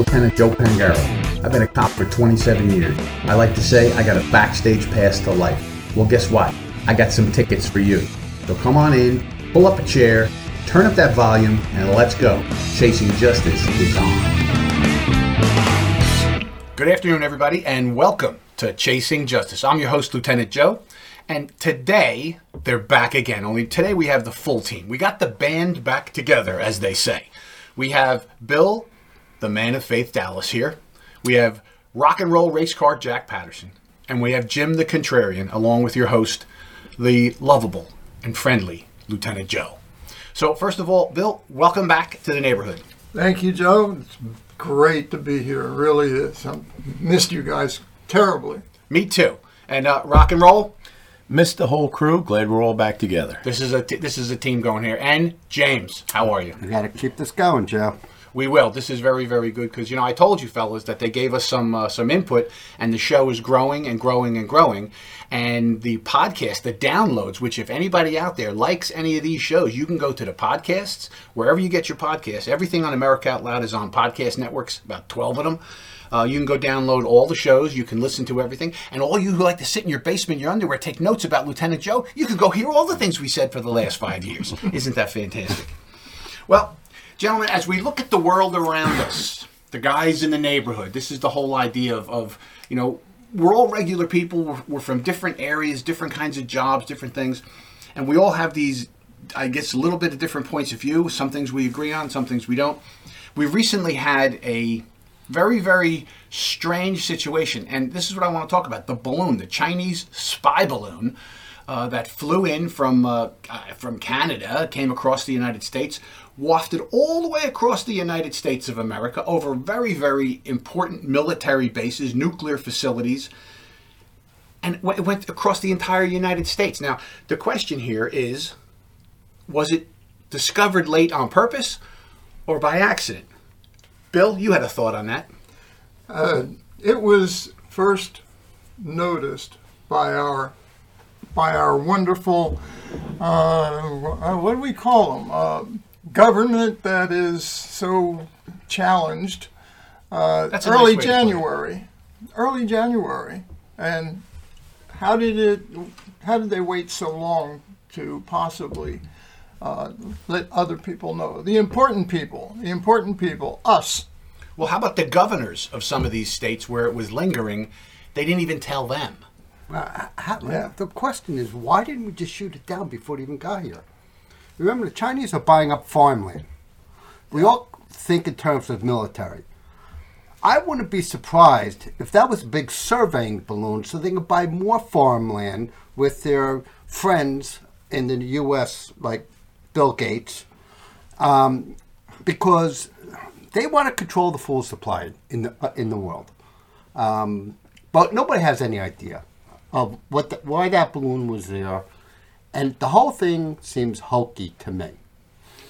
Lieutenant Joe Pangaro. I've been a cop for 27 years. I like to say I got a backstage pass to life. Well, guess what? I got some tickets for you. So come on in, pull up a chair, turn up that volume, and let's go. Chasing Justice is on. Good afternoon, everybody, and welcome to Chasing Justice. I'm your host, Lieutenant Joe, and today they're back again. Only today we have the full team. We got the band back together, as they say. We have Bill, the man of faith Dallas here. We have rock and roll race car Jack Patterson, and we have Jim the Contrarian, along with your host, the lovable and friendly Lieutenant Joe. So, first of all, Bill, welcome back to the neighborhood. Thank you, Joe. It's great to be here. It really is. I missed you guys terribly. Me too. And uh, rock and roll, Missed the whole crew. Glad we're all back together. This is a t- this is a team going here. And James, how are you? We got to keep this going, Joe. We will. This is very very good because you know I told you fellas that they gave us some uh, some input and the show is growing and growing and growing. And the podcast, the downloads, which if anybody out there likes any of these shows, you can go to the podcasts wherever you get your podcasts. Everything on America Out Loud is on podcast networks, about twelve of them. Uh, you can go download all the shows. You can listen to everything. And all you who like to sit in your basement in your underwear, take notes about Lieutenant Joe, you can go hear all the things we said for the last five years. Isn't that fantastic? Well, gentlemen, as we look at the world around us, the guys in the neighborhood, this is the whole idea of, of you know, we're all regular people. We're, we're from different areas, different kinds of jobs, different things. And we all have these, I guess, a little bit of different points of view. Some things we agree on, some things we don't. We recently had a very, very strange situation. And this is what I want to talk about the balloon, the Chinese spy balloon. Uh, that flew in from uh, uh, from Canada, came across the United States, wafted all the way across the United States of America over very, very important military bases, nuclear facilities, and it went- across the entire United States. Now, the question here is was it discovered late on purpose or by accident? Bill, you had a thought on that. Uh, it was first noticed by our by our wonderful uh, what do we call them uh, government that is so challenged uh, That's a nice early way to put it. January early January and how did it how did they wait so long to possibly uh, let other people know the important people the important people us Well, how about the governors of some of these states where it was lingering? They didn't even tell them. Uh, how, Yeah. The question is, why didn't we just shoot it down before it even got here? Remember, the Chinese are buying up farmland. We all think in terms of military. I wouldn't be surprised if that was a big surveying balloon so they could buy more farmland with their friends in the U.S., like Bill Gates, um, because they want to control the fuel supply in the uh, in the world. Um, but nobody has any idea of what the, why that balloon was there, and the whole thing seems hokey to me.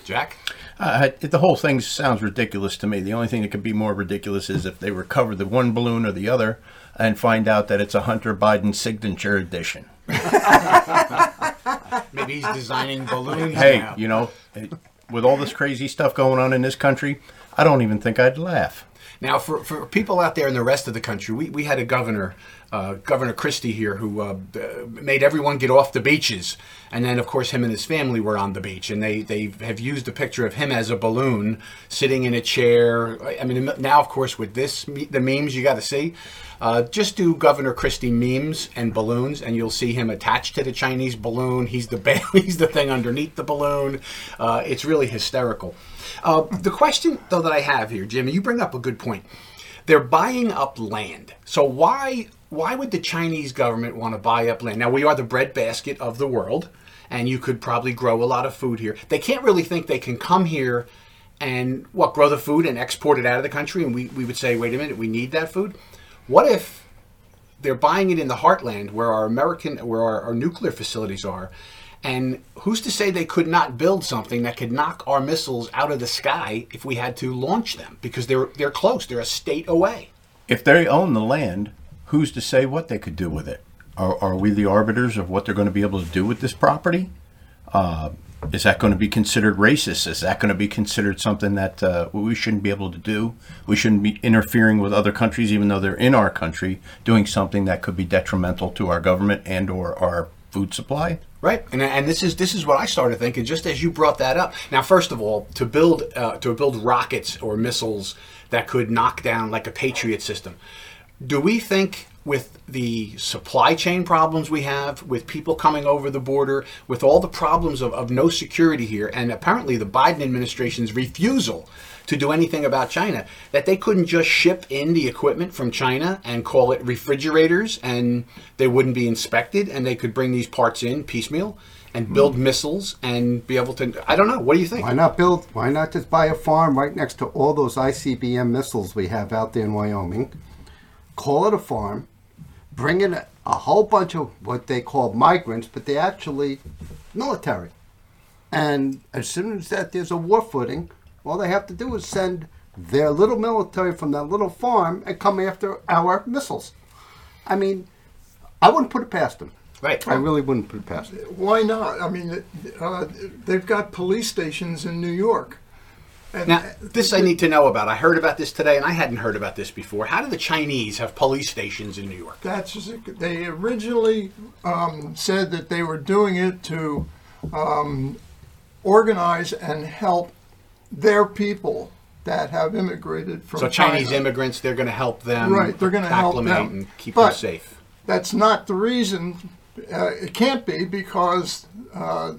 Jack? Uh, the whole thing sounds ridiculous to me. The only thing that could be more ridiculous is if they recover the one balloon or the other and find out that it's a Hunter Biden signature edition. Maybe he's designing balloons Hey, now. you know, it- with all this crazy stuff going on in this country, I don't even think I'd laugh. Now, for, for people out there in the rest of the country, we, we had a governor, uh, Governor Christie here, who uh, uh, made everyone get off the beaches. And then, of course, him and his family were on the beach. And they, they have used a picture of him as a balloon sitting in a chair. I mean, now, of course, with this, the memes you got to see, uh, just do Governor Christie memes and balloons, and you'll see him attached to the Chinese balloon. He's the, he's the thing underneath the balloon. Uh, it's really hysterical. Uh, the question, though, that I have here, Jimmy, you bring up a good point. They're buying up land. So why why would the Chinese government want to buy up land? Now we are the breadbasket of the world, and you could probably grow a lot of food here. They can't really think they can come here and what grow the food and export it out of the country, and we, we would say, wait a minute, we need that food. What if they're buying it in the heartland where our American, where our, our nuclear facilities are, and who's to say they could not build something that could knock our missiles out of the sky if we had to launch them? Because they're they're close, they're a state away. If they own the land, who's to say what they could do with it? Are, are we the arbiters of what they're going to be able to do with this property? Uh, is that going to be considered racist? Is that going to be considered something that uh, we shouldn't be able to do? We shouldn't be interfering with other countries, even though they're in our country, doing something that could be detrimental to our government and/or our food supply. Right, and, and this is this is what I started thinking just as you brought that up. Now, first of all, to build uh, to build rockets or missiles that could knock down like a Patriot system, do we think with the supply chain problems we have, with people coming over the border, with all the problems of, of no security here, and apparently the Biden administration's refusal to do anything about China, that they couldn't just ship in the equipment from China and call it refrigerators and they wouldn't be inspected and they could bring these parts in piecemeal and hmm. build missiles and be able to I don't know, what do you think? Why not build? Why not just buy a farm right next to all those ICBM missiles we have out there in Wyoming? Call it a farm, bring in a, a whole bunch of what they call migrants, but they're actually military. And as soon as that there's a war footing, all they have to do is send their little military from that little farm and come after our missiles. I mean, I wouldn't put it past them. Right. I really wouldn't put it past them. Why not? I mean, uh, they've got police stations in New York. And Now, this I need to know about. I heard about this today, and I hadn't heard about this before. How do the Chinese have police stations in New York? That's they originally um, said that they were doing it to um, organize and help their people that have immigrated from So Chinese China. immigrants, they're going to help them Right, they're gonna help acclimate them. and keep But- them safe. That's not the reason. Uh, it can't be because uh,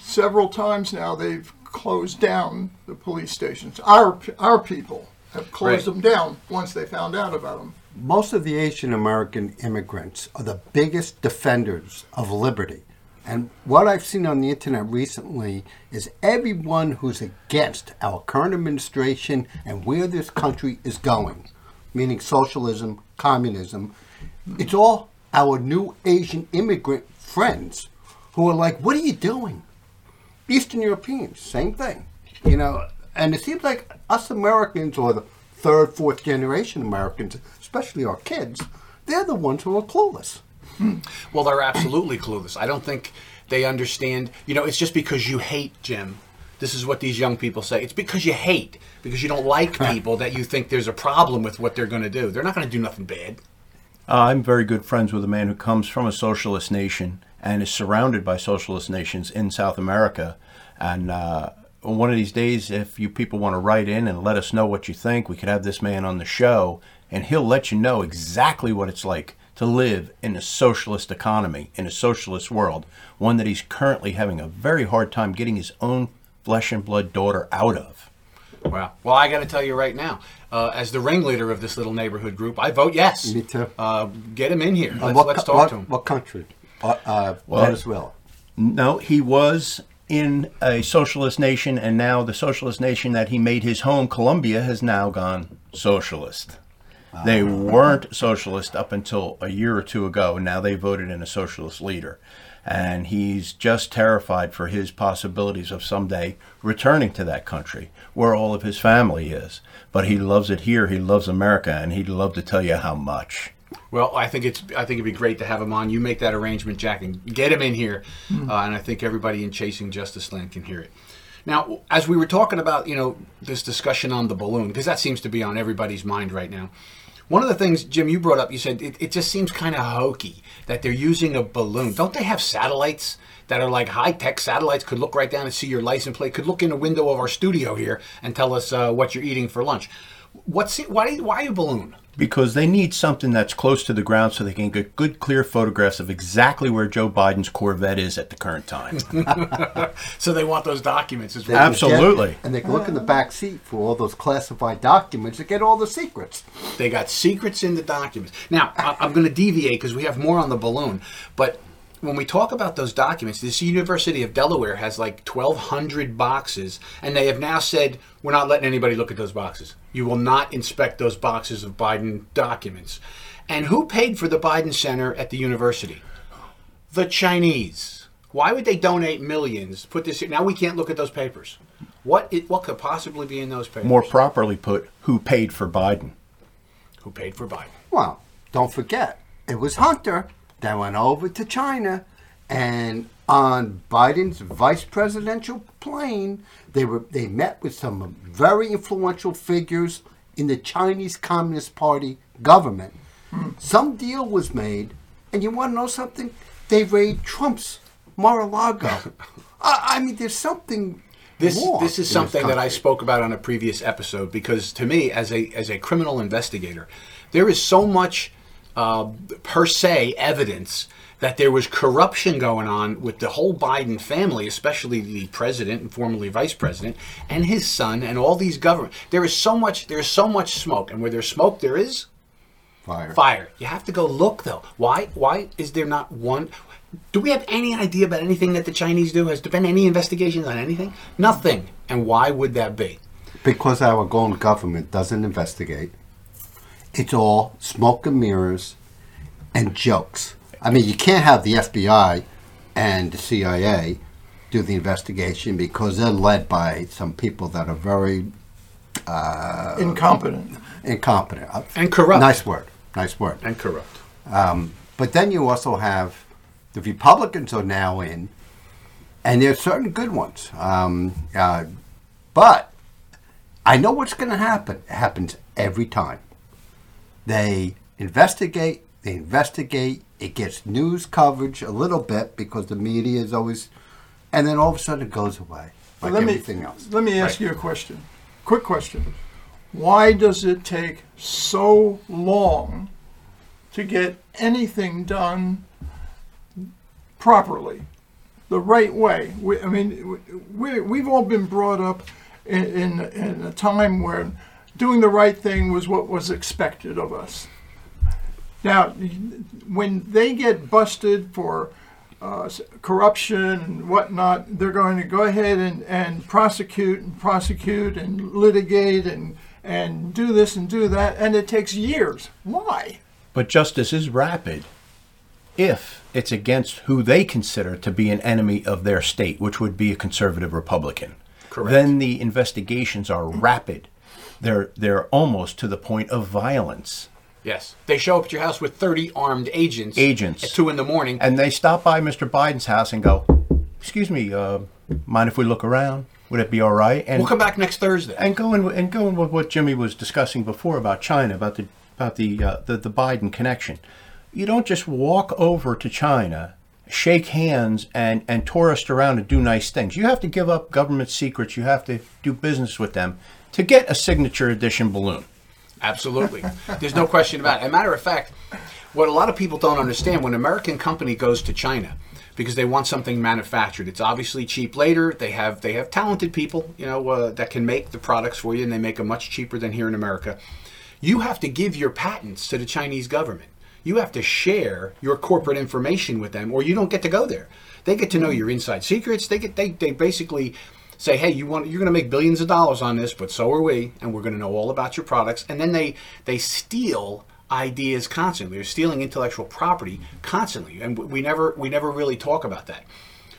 several times now they've closed down the police stations. Our our people have closed Right. them down once they found out about them. Most of the Asian American immigrants are the biggest defenders of liberty. And what I've seen on the internet recently is everyone who's against our current administration and where this country is going, meaning socialism, communism, it's all our new Asian immigrant friends who are like, What are you doing? Eastern Europeans, same thing. You know, and it seems like us Americans or the third, fourth generation Americans, especially our kids, they're the ones who are clueless. Well, they're absolutely clueless. I don't think they understand. You know, it's just because you hate Jim. This is what these young people say. It's because you hate, because you don't like people that you think there's a problem with what they're going to do. They're not going to do nothing bad. Uh, I'm very good friends with a man who comes from a socialist nation and is surrounded by socialist nations in South America. And uh, one of these days, if you people want to write in and let us know what you think, we could have this man on the show, and he'll let you know exactly what it's like to live in a socialist economy, in a socialist world, one that he's currently having a very hard time getting his own flesh and blood daughter out of. Wow. Well, I got to tell you right now, uh, as the ringleader of this little neighborhood group, I vote yes. Me too. Uh, get him in here. Let's, what, let's talk what, to him. What country? Uh, uh, Well- Venezuela. No, he was in a socialist nation, and now the socialist nation that he made his home, Colombia, has now gone socialist. They weren't socialist up until a year or two ago. And now they voted in a socialist leader. And he's just terrified for his possibilities of someday returning to that country where all of his family is. But he loves it here. He loves America, and he'd love to tell you how much. Well, I think it's. I think it'd be great to have him on. You make that arrangement, Jack, and get him in here. Uh, and I think everybody in Chasing Justice Land can hear it. Now, as we were talking about, you know, this discussion on the balloon, because that seems to be on everybody's mind right now. One of the things, Jim, you brought up, you said it, it just seems kind of hokey that they're using a balloon. Don't they have satellites that are like high tech satellites? Could look right down and see your license plate. Could look in a window of our studio here and tell us uh, what you're eating for lunch. What's it, why? Why a balloon? Because they need something that's close to the ground so they can get good, clear photographs of exactly where Joe Biden's Corvette is at the current time. So they want those documents as well. Absolutely. get- and they can look in the back seat for all those classified documents to get all the secrets. They got secrets in the documents. Now, I'm going to deviate because we have more on the balloon. But when we talk about those documents, this University of Delaware has like 1,200 boxes, and they have now said, we're not letting anybody look at those boxes. You will not inspect those boxes of Biden documents. And who paid for the Biden Center at the university? The Chinese. Why would they donate millions? Put this here. Now we can't look at those papers. What it, what could possibly be in those papers? More properly put, who paid for Biden? Who paid for Biden? Well, don't forget, it was Hunter that went over to China and on Biden's vice presidential plane. They were they met with some very influential figures in the Chinese Communist Party government. Some deal was made, and you want to know something? They raid Trump's Mar-a-Lago. I, I mean, there's something. This this is in something that I spoke about on a previous episode because to me, as a as a criminal investigator, there is so much uh, per se evidence that there was corruption going on with the whole Biden family, especially the president and formerly vice president and his son and all these government. There is so much there is so much smoke, and where there's smoke, there is Fire. fire. You have to go look though. Why? Why is there not one? Do we have any idea about anything that the Chinese do? Has there been any investigations on anything? Nothing. And why would that be? Because our own government doesn't investigate. It's all smoke and mirrors and jokes. I mean, you can't have the FBI and the CIA do the investigation because they're led by some people that are very Incompetent. incompetent. Uh, And corrupt. Nice word. Nice word. And corrupt. But then you also have the Republicans are now in, and there's certain good ones. Um, uh, but I know what's going to happen. It happens every time. They investigate, they investigate, it gets news coverage a little bit because the media is always, and then all of a sudden it goes away like let everything me, else. Let me ask you a question. Quick question. Why does it take so long to get anything done properly, the right way? We, I mean, we, we've all been brought up in, in, in a time where doing the right thing was what was expected of us. Now, when they get busted for uh, corruption and whatnot, they're going to go ahead and, and prosecute and prosecute and litigate and, and do this and do that, and it takes years. Why? But justice is rapid if it's against who they consider to be an enemy of their state, which would be a conservative Republican. Correct. Then the investigations are rapid. They're they're almost to the point of violence. Yes. They show up at your house with 30 armed agents. Agents. At 2 in the morning. And they stop by Mr. Biden's house and go, "Excuse me, uh, mind if we look around? Would it be all right?" And we'll come back next Thursday. and going and going with what Jimmy was discussing before about China, about the about the uh, the, the Biden connection. You don't just walk over to China, shake hands, and and tourist around and do nice things. You have to give up government secrets. You have to do business with them to get a signature edition balloon. Absolutely. There's no question about it. As a matter of fact, what a lot of people don't understand when an American company goes to China because they want something manufactured, it's obviously cheap later. They have they have talented people, you know, uh, that can make the products for you, and they make them much cheaper than here in America. You have to give your patents to the Chinese government. You have to share your corporate information with them, or you don't get to go there. They get to know your inside secrets. They get they, they basically say, hey, you want you're going to make billions of dollars on this, but so are we, and we're going to know all about your products. And then they they steal ideas constantly. They're stealing intellectual property constantly, and we never we never really talk about that.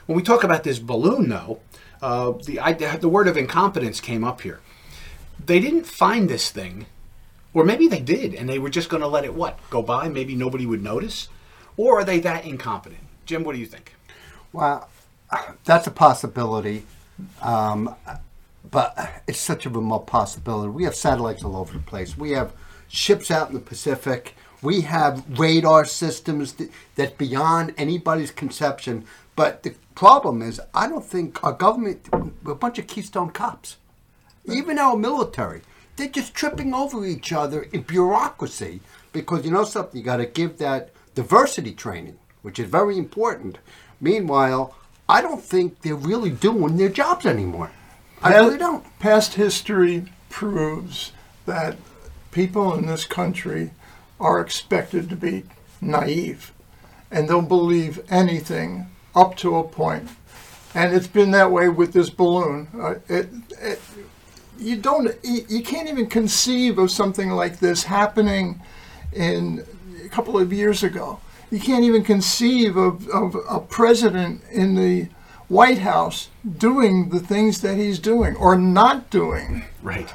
When we talk about this balloon, though, uh, the idea, the word of incompetence came up here. They didn't find this thing, or maybe they did, and they were just going to let it what go by. Maybe nobody would notice, or are they that incompetent? Jim, what do you think? Well, that's a possibility, um, but it's such a remote possibility. We have satellites all over the place. We have ships out in the Pacific. We have radar systems that, that's beyond anybody's conception. But the problem is, I don't think our government, we're a bunch of Keystone cops. Even our military, they're just tripping over each other in bureaucracy because you know something, you got to give that diversity training, which is very important. Meanwhile, I don't think they're really doing their jobs anymore. I really don't. Past history proves that people in this country are expected to be naive and they'll believe anything up to a point. And it's been that way with this balloon. Uh, it, it, you don't, you, you can't even conceive of something like this happening in a couple of years ago. You can't even conceive of, of a president in the White House doing the things that he's doing or not doing. Right.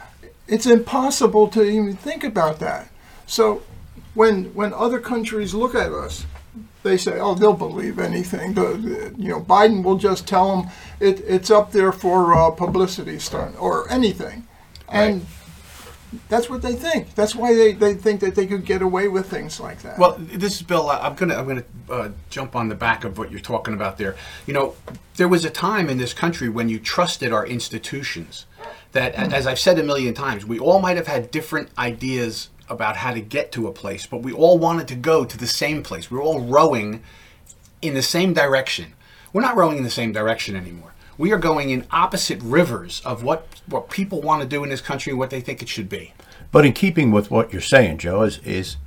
It's impossible to even think about that. So when when other countries look at us, they say, oh, they'll believe anything. The- you know, Biden will just tell them it, it's up there for uh, publicity stunt or anything, and that's what they think. That's why they, they think that they could get away with things like that. Well, this is Bill. I'm gonna I'm gonna uh, jump on the back of what you're talking about there. You know, there was a time in this country when you trusted our institutions. That, a- as I've said a million times, we all might have had different ideas about how to get to a place, but we all wanted to go to the same place. We were all rowing in the same direction. We're not rowing in the same direction anymore. We are going in opposite rivers of what what people want to do in this country and what they think it should be. But in keeping with what you're saying, Joe, is, is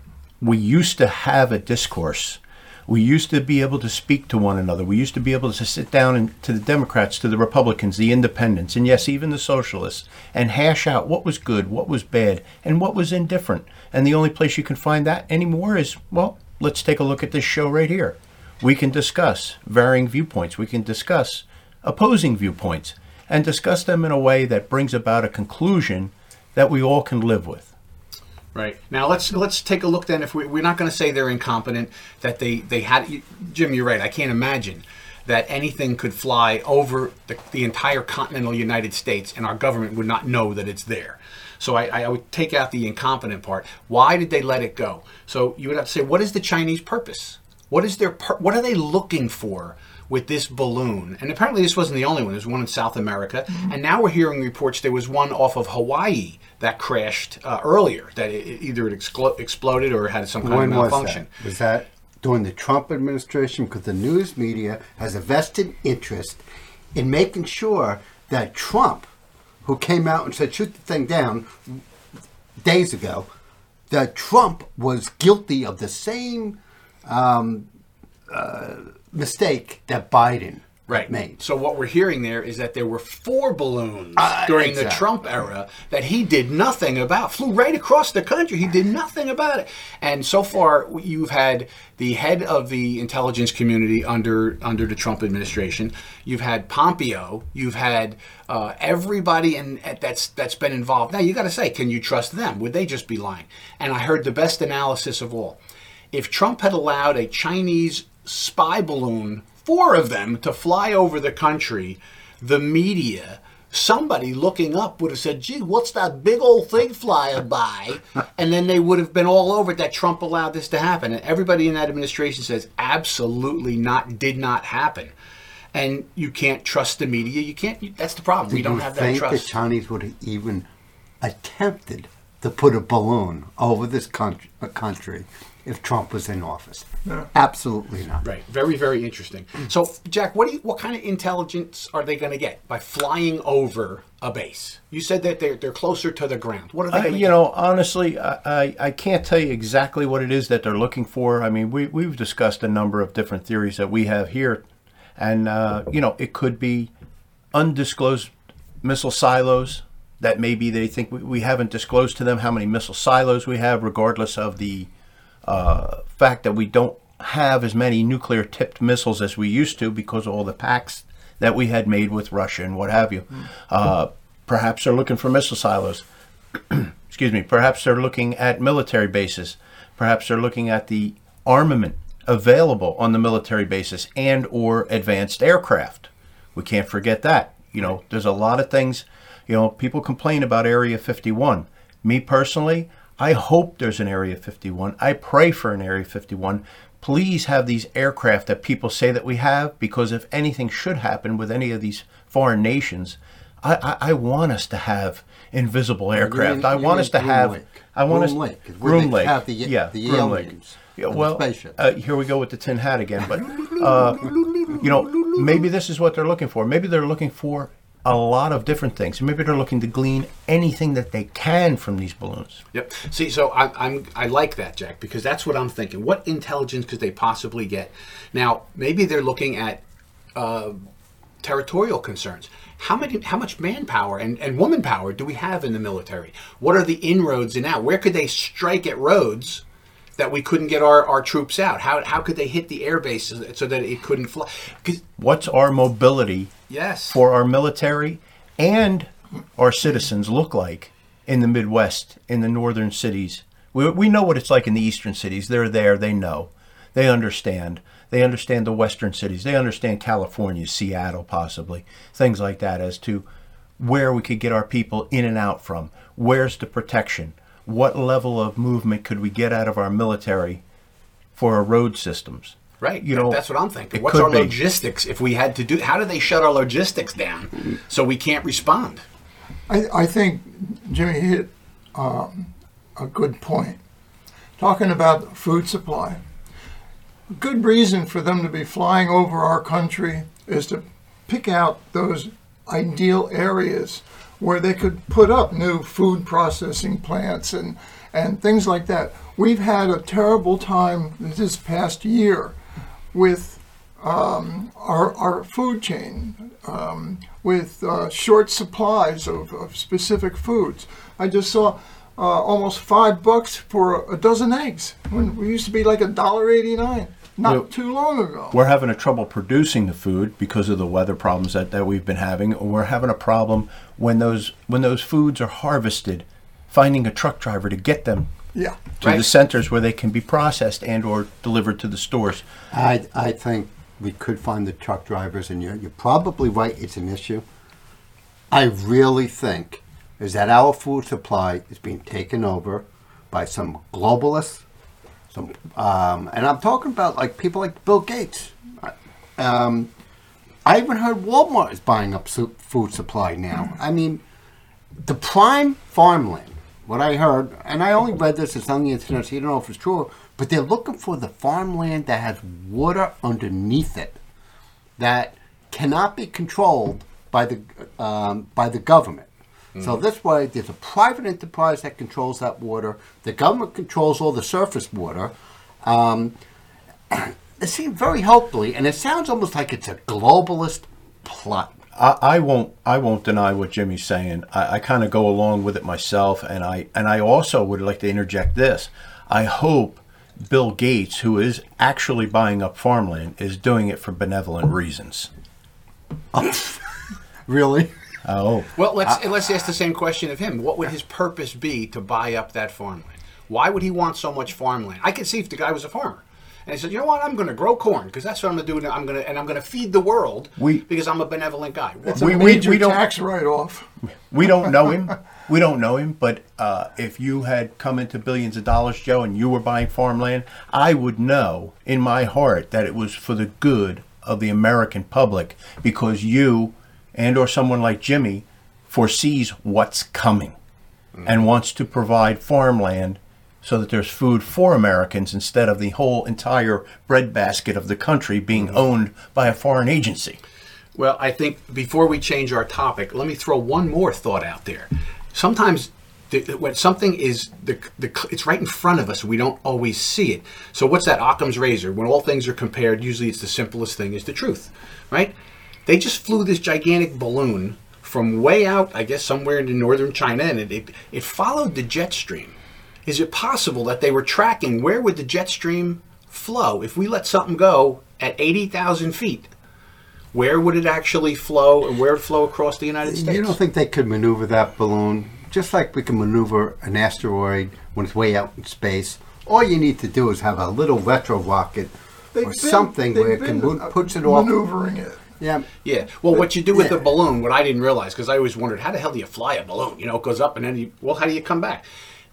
we used to have a discourse. We used to be able to speak to one another. We used to be able to sit down and to the Democrats, to the Republicans, the independents, and yes, even the socialists, and hash out what was good, what was bad, and what was indifferent. And the only place you can find that anymore is, well, let's take a look at this show right here. We can discuss varying viewpoints. We can discuss opposing viewpoints and discuss them in a way that brings about a conclusion that we all can live with. Right now, let's let's take a look then. If we, we're not going to say they're incompetent, that they they had you- Jim, you're right. I can't imagine that anything could fly over the, the entire continental United States and our government would not know that it's there. So I, I would take out the incompetent part. Why did they let it go? So you would have to say, what is the Chinese purpose? What is their what are they looking for with this balloon? And apparently this wasn't the only one. There's one in South America, and now we're hearing reports there was one off of Hawaii that crashed uh, earlier. That it, it- either it explo- exploded or had some kind When of was malfunction. that? Was that during the Trump administration? Because the news media has a vested interest in making sure that Trump, who came out and said shoot the thing down days ago, that Trump was guilty of the same um, uh, mistake that Biden Right. made. So what we're hearing there is that there were four balloons Uh, during the. Trump era that he did nothing about. Flew right across the country. He did nothing about it. And so far, you've had the head of the intelligence community under under the Trump administration. You've had Pompeo. You've had uh, everybody and that's that's been involved. Now you got to say, can you trust them? Would they just be lying? And I heard the best analysis of all. If Trump had allowed a Chinese spy balloon, four of them, to fly over the country, the media, somebody looking up would have said, gee, what's that big old thing flying by? and then they would have been all over it that Trump allowed this to happen. And everybody in that administration says, absolutely not, did not happen. And you can't trust the media. You can't. You, that's the problem. we Do don't have that think trust. the Chinese would have even attempted to put a balloon over this country, country if Trump was in office? No. Absolutely not. Right. Very, very interesting. So, Jack, what do you, what kind of intelligence are they going to get by flying over a base? You said that they're they're closer to the ground. What are they I, going to you know, honestly, I, I, I can't tell you exactly what it is that they're looking for. I mean, we, we've discussed a number of different theories that we have here. And, uh, you know, it could be undisclosed missile silos that maybe they think we, we haven't disclosed to them how many missile silos we have, regardless of the uh, fact that we don't have as many nuclear tipped missiles as we used to because of all the pacts that we had made with Russia and what have you. Uh, perhaps they're looking for missile silos. Excuse me. Perhaps they're looking at military bases. Perhaps they're looking at the armament available on the military bases and or advanced aircraft. We can't forget that. You know, there's a lot of things. You know, people complain about Area 51. Me personally, I hope there's an Area 51. I pray for an Area 51. Please have these aircraft that people say that we have, because if anything should happen with any of these foreign nations, I, I, I want us to have invisible aircraft. I want us to have. Lake. I want us. Lake Lake. have the- yeah, the Groom Lake. aliens Yeah, well, uh, here we go with the tin hat again. But uh, you know, maybe this is what they're looking for. Maybe they're looking for a lot of different things. Maybe they're looking to glean anything that they can from these balloons. Yep. See, so I, I'm I like that, Jack, because that's what I'm thinking. What intelligence could they possibly get? Now, maybe they're looking at uh, territorial concerns. How many, how much manpower and, and woman power do we have in the military? What are the inroads and out? Where could they strike at roads that we couldn't get our, our troops out? How, how could they hit the air bases so that it couldn't fly? What's our mobility yes. for our military and our citizens look like in the Midwest, in the northern cities? We, we know what it's like in the eastern cities. They're there, they know. They understand. They understand the western cities. They understand California, Seattle, possibly things like that, as to where we could get our people in and out from. Where's the protection? What level of movement could we get out of our military for our road systems? Right. You know, that's what I'm thinking. What's our be. logistics if we had to do? How do they shut our logistics down so we can't respond? I, I think Jimmy hit um, a good point. Talking about food supply. A good reason for them to be flying over our country is to pick out those ideal areas where they could put up new food processing plants and, and things like that. We've had a terrible time this past year with um, our, our food chain um, with uh, short supplies of, of specific foods. I just saw uh, almost five bucks for a dozen eggs when we used to be like a dollar eighty nine not too long ago. we're having a trouble producing the food because of the weather problems that, that we've been having or we're having a problem when those when those foods are harvested finding a truck driver to get them Yeah, to the centers where they can be processed and or delivered to the stores I, I think we could find the truck drivers, and you're, you're probably right, it's an issue. I really think is that our food supply is being taken over by some globalists, some, um, and I'm talking about like people like Bill Gates. Um, I even heard Walmart is buying up su- food supply now. I mean, the prime farmland, what I heard, and I only read this, it's on the internet, so you don't know if it's true, but they're looking for the farmland that has water underneath it that cannot be controlled by the um, by the government. So this way, there's a private enterprise that controls that water. The government controls all the surface water. Um, it seems very hopefully, and it sounds almost like it's a globalist plot. I, I won't I won't deny what Jimmy's saying. I, I kind of go along with it myself, and I and I also would like to interject this. I hope Bill Gates, who is actually buying up farmland, is doing it for benevolent reasons. Really? Oh, Well, let's let's ask the same question of him. What would his purpose be to buy up that farmland? Why would he want so much farmland? I could see if the guy was a farmer. And he said, "You know what? I'm going to grow corn because that's what I'm going to do. I'm going to and I'm going to feed the world We- because I'm a benevolent guy." Well, it's a We- we- major we don't- tax write off. we don't know him. We don't know him, but uh, if you had come into billions of dollars, Joe, and you were buying farmland, I would know in my heart that it was for the good of the American public because you and or someone like Jimmy foresees what's coming and wants to provide farmland so that there's food for Americans instead of the whole entire breadbasket of the country being mm-hmm. owned by a foreign agency. Well, I think before we change our topic, let me throw one more thought out there. Sometimes when something is the, the it's right in front of us, we don't always see it. So what's that Occam's razor? When all things are compared, usually it's the simplest thing is the truth, right? They just flew this gigantic balloon from way out, I guess somewhere in northern China, and it, it, it followed the jet stream. Is it possible that they were tracking where would the jet stream flow if we let something go at 80,000 feet? Where would it actually flow and where would it flow across the United States? You don't think they could maneuver that balloon just like we can maneuver an asteroid when it's way out in space? All you need to do is have a little retro rocket They've or been- something they've where it been, can uh, puts it off. maneuvering it. Yeah, Yeah. Well, what you do with Yeah. the balloon, what I didn't realize, because I always wondered, how the hell do you fly a balloon? You know, it goes up and then you, well, how do you come back?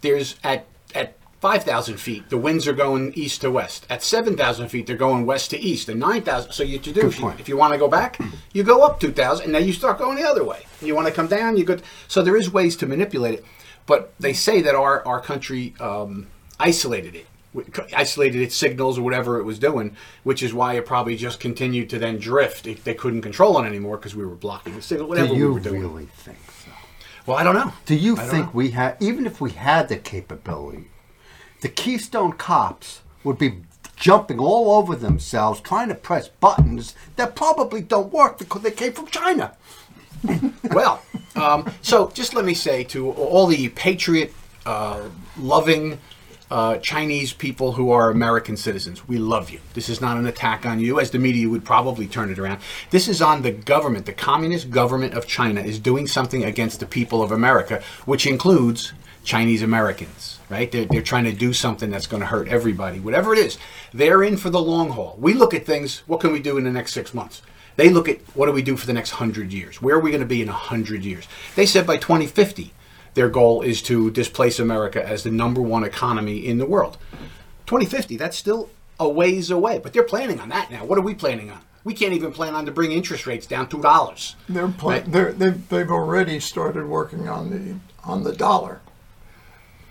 There's at at 5,000 feet, the winds are going east to west. At 7,000 feet, they're going west to east. And 9,000, so you to do, if you, if you want to go back, you go up 2,000, and now you start going the other way. You want to come down, you go. So there is ways to manipulate it, but they say that our our country um, isolated it isolated its signals or whatever it was doing, which is why it probably just continued to then drift. If they couldn't control it anymore because we were blocking the signal, whatever do we were doing. really think? Well, I don't know. Do you I think we had, even if we had the capability, the Keystone cops would be jumping all over themselves trying to press buttons that probably don't work because they came from China? Well, um, so just let me say to all the patriot uh, loving uh, Chinese people who are American citizens, we love you. This is not an attack on you, as the media would probably turn it around. This is on the government. The communist government of China is doing something against the people of America, which includes Chinese Americans, right? They're, they're trying to do something that's going to hurt everybody. Whatever it is, they're in for the long haul. We look at things, what can we do in the next six months? They look at what do we do for the next hundred years? Where are we going to be in a hundred years? They said by 2050, their goal is to displace America as the number one economy in the world. 2050, that's still a ways away, but they're planning on that now. What are we planning on? We can't even plan on to bring interest rates down two dollars. They're, pl- Right. they're they've, they've already started working on the on the dollar,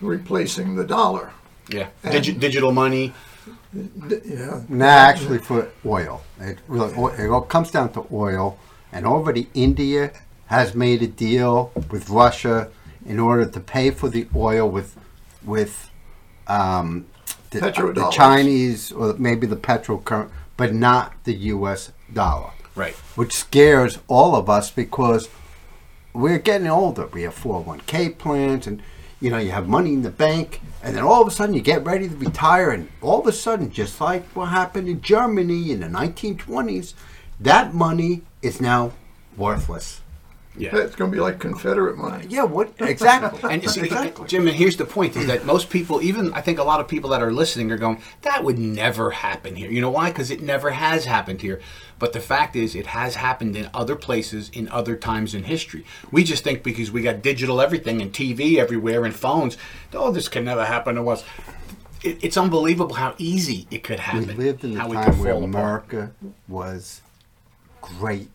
replacing the dollar. Yeah, Digi- digital money. D- Yeah, Nah, actually for oil. It really it all comes down to oil, and already India has made a deal with Russia in order to pay for the oil with with um, the, the Chinese or maybe the petrocurrency, but not the U.S. dollar. Right. Which scares all of us because we're getting older. We have 401k plans, and you know, you have money in the bank, and then all of a sudden you get ready to retire, and all of a sudden, just like what happened in Germany in the 1920s, that money is now worthless. Yeah. it's going to be like Confederate money. Yeah, what exactly? And see, exactly. Jim, and here's the point: is that most people, even I think a lot of people that are listening, are going, "That would never happen here." You know why? Because it never has happened here. But the fact is, it has happened in other places, in other times in history. We just think because we got digital everything and TV everywhere and phones, oh, this can never happen to us. It, it's unbelievable how easy it could happen. We happen. lived in a time where fall apart. America was great.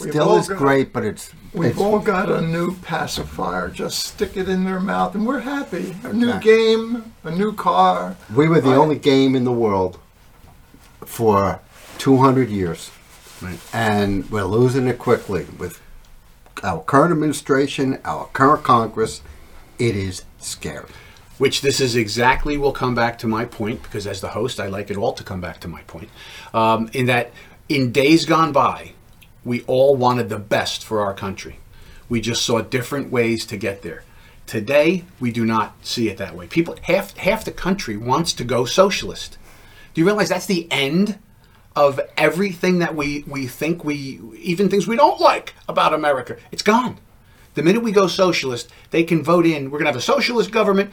We've Still is got- great, but it's We've it's all got a new pacifier. Just stick it in their mouth, and we're happy. A new Exactly. game, a new car. We were the Right. only game in the world for 200 years. Right. And we're losing it quickly with our current administration, our current Congress. It is scary. which this is exactly will come back to my point because as the host i like it all to come back to my point um, in that in days gone by we all wanted the best for our country. We just saw different ways to get there. Today we do not see it that way. People half half the country wants to go socialist. Do you realize that's the end of everything that we we think we even things we don't like about america? It's gone. The minute we go socialist they can vote in. We're going to have a socialist government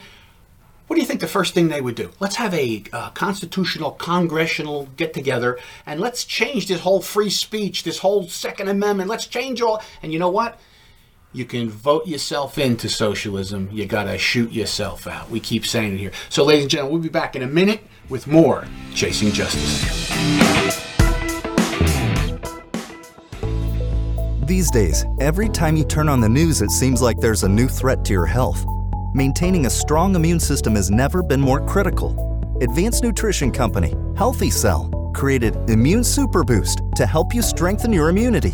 what do you think the first thing they would do? Let's have a uh, constitutional congressional get together and let's change this whole free speech, this whole Second Amendment. Let's change all. And you know what? You can vote yourself into socialism. You got to shoot yourself out. We keep saying it here. So, ladies and gentlemen, we'll be back in a minute with more Chasing Justice. These days, every time you turn on the news, it seems like there's a new threat to your health. Maintaining a strong immune system has never been more critical. Advanced nutrition company, Healthy Cell, created Immune Super Boost to help you strengthen your immunity.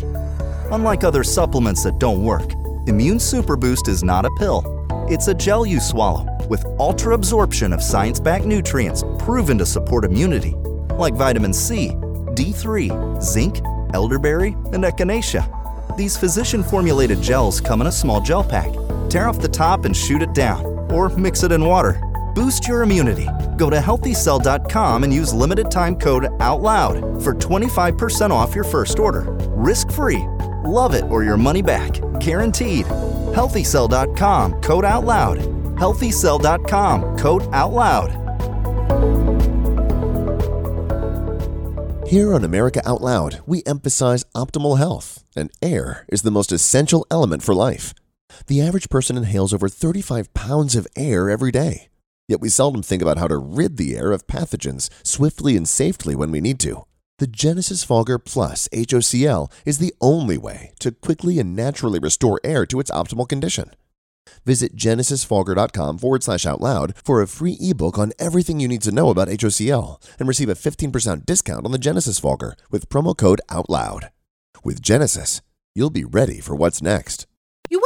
Unlike other supplements that don't work, Immune Super Boost is not a pill. It's a gel you swallow with ultra absorption of science backed nutrients proven to support immunity, like vitamin C, D3, zinc, elderberry, and echinacea. These physician formulated gels come in a small gel pack. Tear off the top and shoot it down, or mix it in water. Boost your immunity. Go to healthycell.com and use limited time code OUTLOUD for 25% off your first order. Risk free. Love it or your money back. Guaranteed. Healthycell.com code OUTLOUD. Healthycell.com code OUTLOUD. Here on America Out Loud, we emphasize optimal health, and air is the most essential element for life. The average person inhales over 35 pounds of air every day, yet we seldom think about how to rid the air of pathogens swiftly and safely when we need to. The Genesis Fogger Plus HOCl is the only way to quickly and naturally restore air to its optimal condition. Visit genesisfogger.com forward slash out loud for a free ebook on everything you need to know about HOCl and receive a 15% discount on the Genesis Fogger with promo code OUTLOUD. With Genesis, you'll be ready for what's next.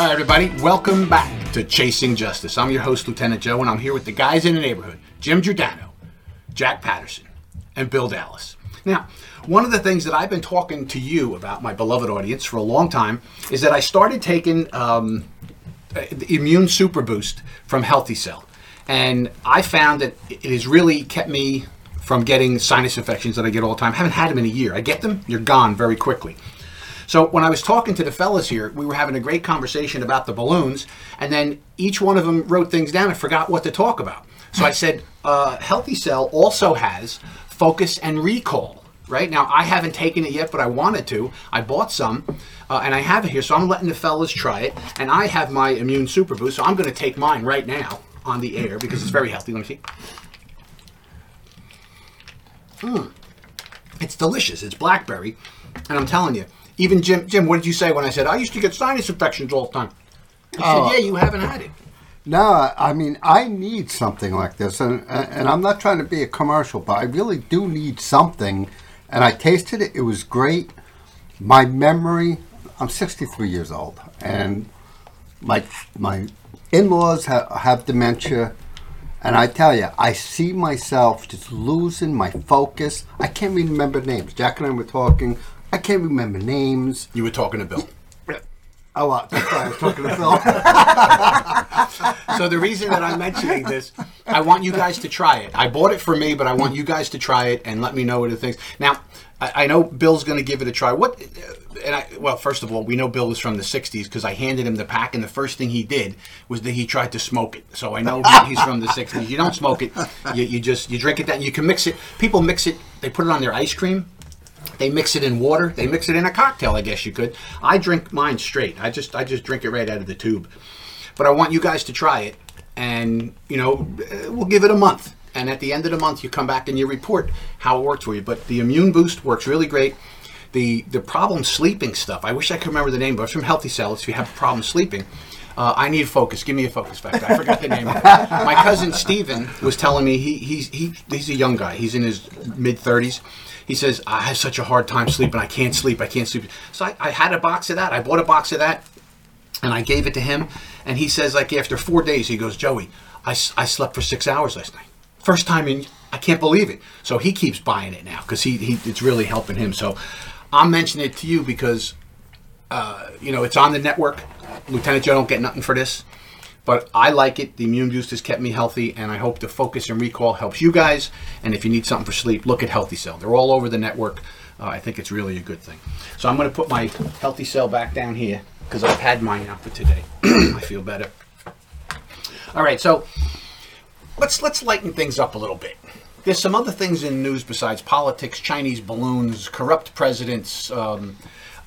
Right, everybody, welcome back to Chasing Justice. I'm your host, Lieutenant Joe, and I'm here with the guys in the neighborhood Jim Giordano, Jack Patterson, and Bill Dallas. Now, one of the things that I've been talking to you about, my beloved audience, for a long time is that I started taking um, the Immune Super Boost from Healthy Cell. And I found that it has really kept me from getting sinus infections that I get all the time. I haven't had them in a year. I get them, you're gone very quickly. So when I was talking to the fellas here, we were having a great conversation about the balloons, and then each one of them wrote things down and forgot what to talk about. So I said, uh, Healthy Cell also has focus and recall. Right now, I haven't taken it yet, but I wanted to. I bought some, uh, and I have it here, so I'm letting the fellas try it. And I have my Immune Super Boost, so I'm going to take mine right now on the air because it's very healthy. Let me see. Mm. It's delicious. It's blackberry, and I'm telling you, even Jim, Jim, what did you say when I said I used to get sinus infections all the time? He Oh. said, "Yeah, you haven't had it." No, I mean I need something like this, and and I'm not trying to be a commercial, but I really do need something. And I tasted it; it was great. My memory, I'm 63 years old, and my my in-laws have, have dementia, and I tell you, I see myself just losing my focus. I can't even remember names. Jack and I were talking. I can't remember names. You were talking to Bill. Oh, uh, that's why I was talking to Phil. So the reason that I'm mentioning this, I want you guys to try it. I bought it for me, but I want you guys to try it and let me know what it thinks. Now, I, I know Bill's going to give it a try. What? And I, well, first of all, we know Bill was from the '60s because I handed him the pack, and the first thing he did was that he tried to smoke it. So I know he's from the '60s. You don't smoke it. You, you just you drink it. That you can mix it. People mix it. They put it on their ice cream. They mix it in water. They mix it in a cocktail. I guess you could. I drink mine straight. I just I just drink it right out of the tube. But I want you guys to try it, and you know we'll give it a month. And at the end of the month, you come back and you report how it works for you. But the immune boost works really great. The the problem sleeping stuff. I wish I could remember the name, but it's from Healthy Cells. If you have a problem sleeping. Uh, I need focus. Give me a focus factor. I forgot the name. My cousin Steven was telling me he, he's he, he's a young guy. He's in his mid thirties. He says I have such a hard time sleeping. I can't sleep. I can't sleep. So I, I had a box of that. I bought a box of that and I gave it to him. And he says, like after four days, he goes, Joey, I, I slept for six hours last night. First time in, I can't believe it. So he keeps buying it now because he, he it's really helping him. So I'm mentioning it to you because uh, you know it's on the network. Lieutenant Joe don't get nothing for this. But I like it. The immune boost has kept me healthy, and I hope the focus and recall helps you guys. And if you need something for sleep, look at Healthy Cell. They're all over the network. Uh, I think it's really a good thing. So I'm going to put my Healthy Cell back down here because I've had mine out for today. I feel better. All right, so let's let's lighten things up a little bit. There's some other things in news besides politics, Chinese balloons, corrupt presidents. Um,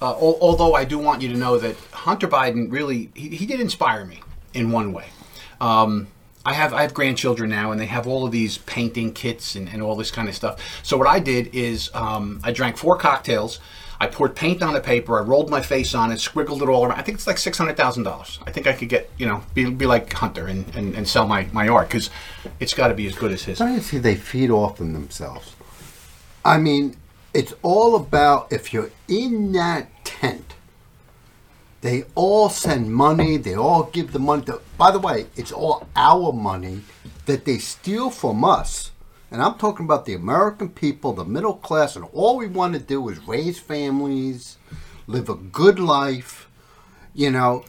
uh, al- although I do want you to know that Hunter Biden really he, he did inspire me in one way. Um, I have I have grandchildren now, and they have all of these painting kits and, and all this kind of stuff. So what I did is um, I drank four cocktails. I poured paint on the paper. I rolled my face on it, squiggled it all around. I think it's like six hundred thousand dollars. I think I could get you know be, be like Hunter and, and, and sell my, my art because it's got to be as good as his. Don't see they feed off of themselves? I mean, it's all about if you're in that tent, they all send money, they all give the money. To, by the way, it's all our money that they steal from us. And I'm talking about the American people, the middle class, and all we want to do is raise families, live a good life, you know,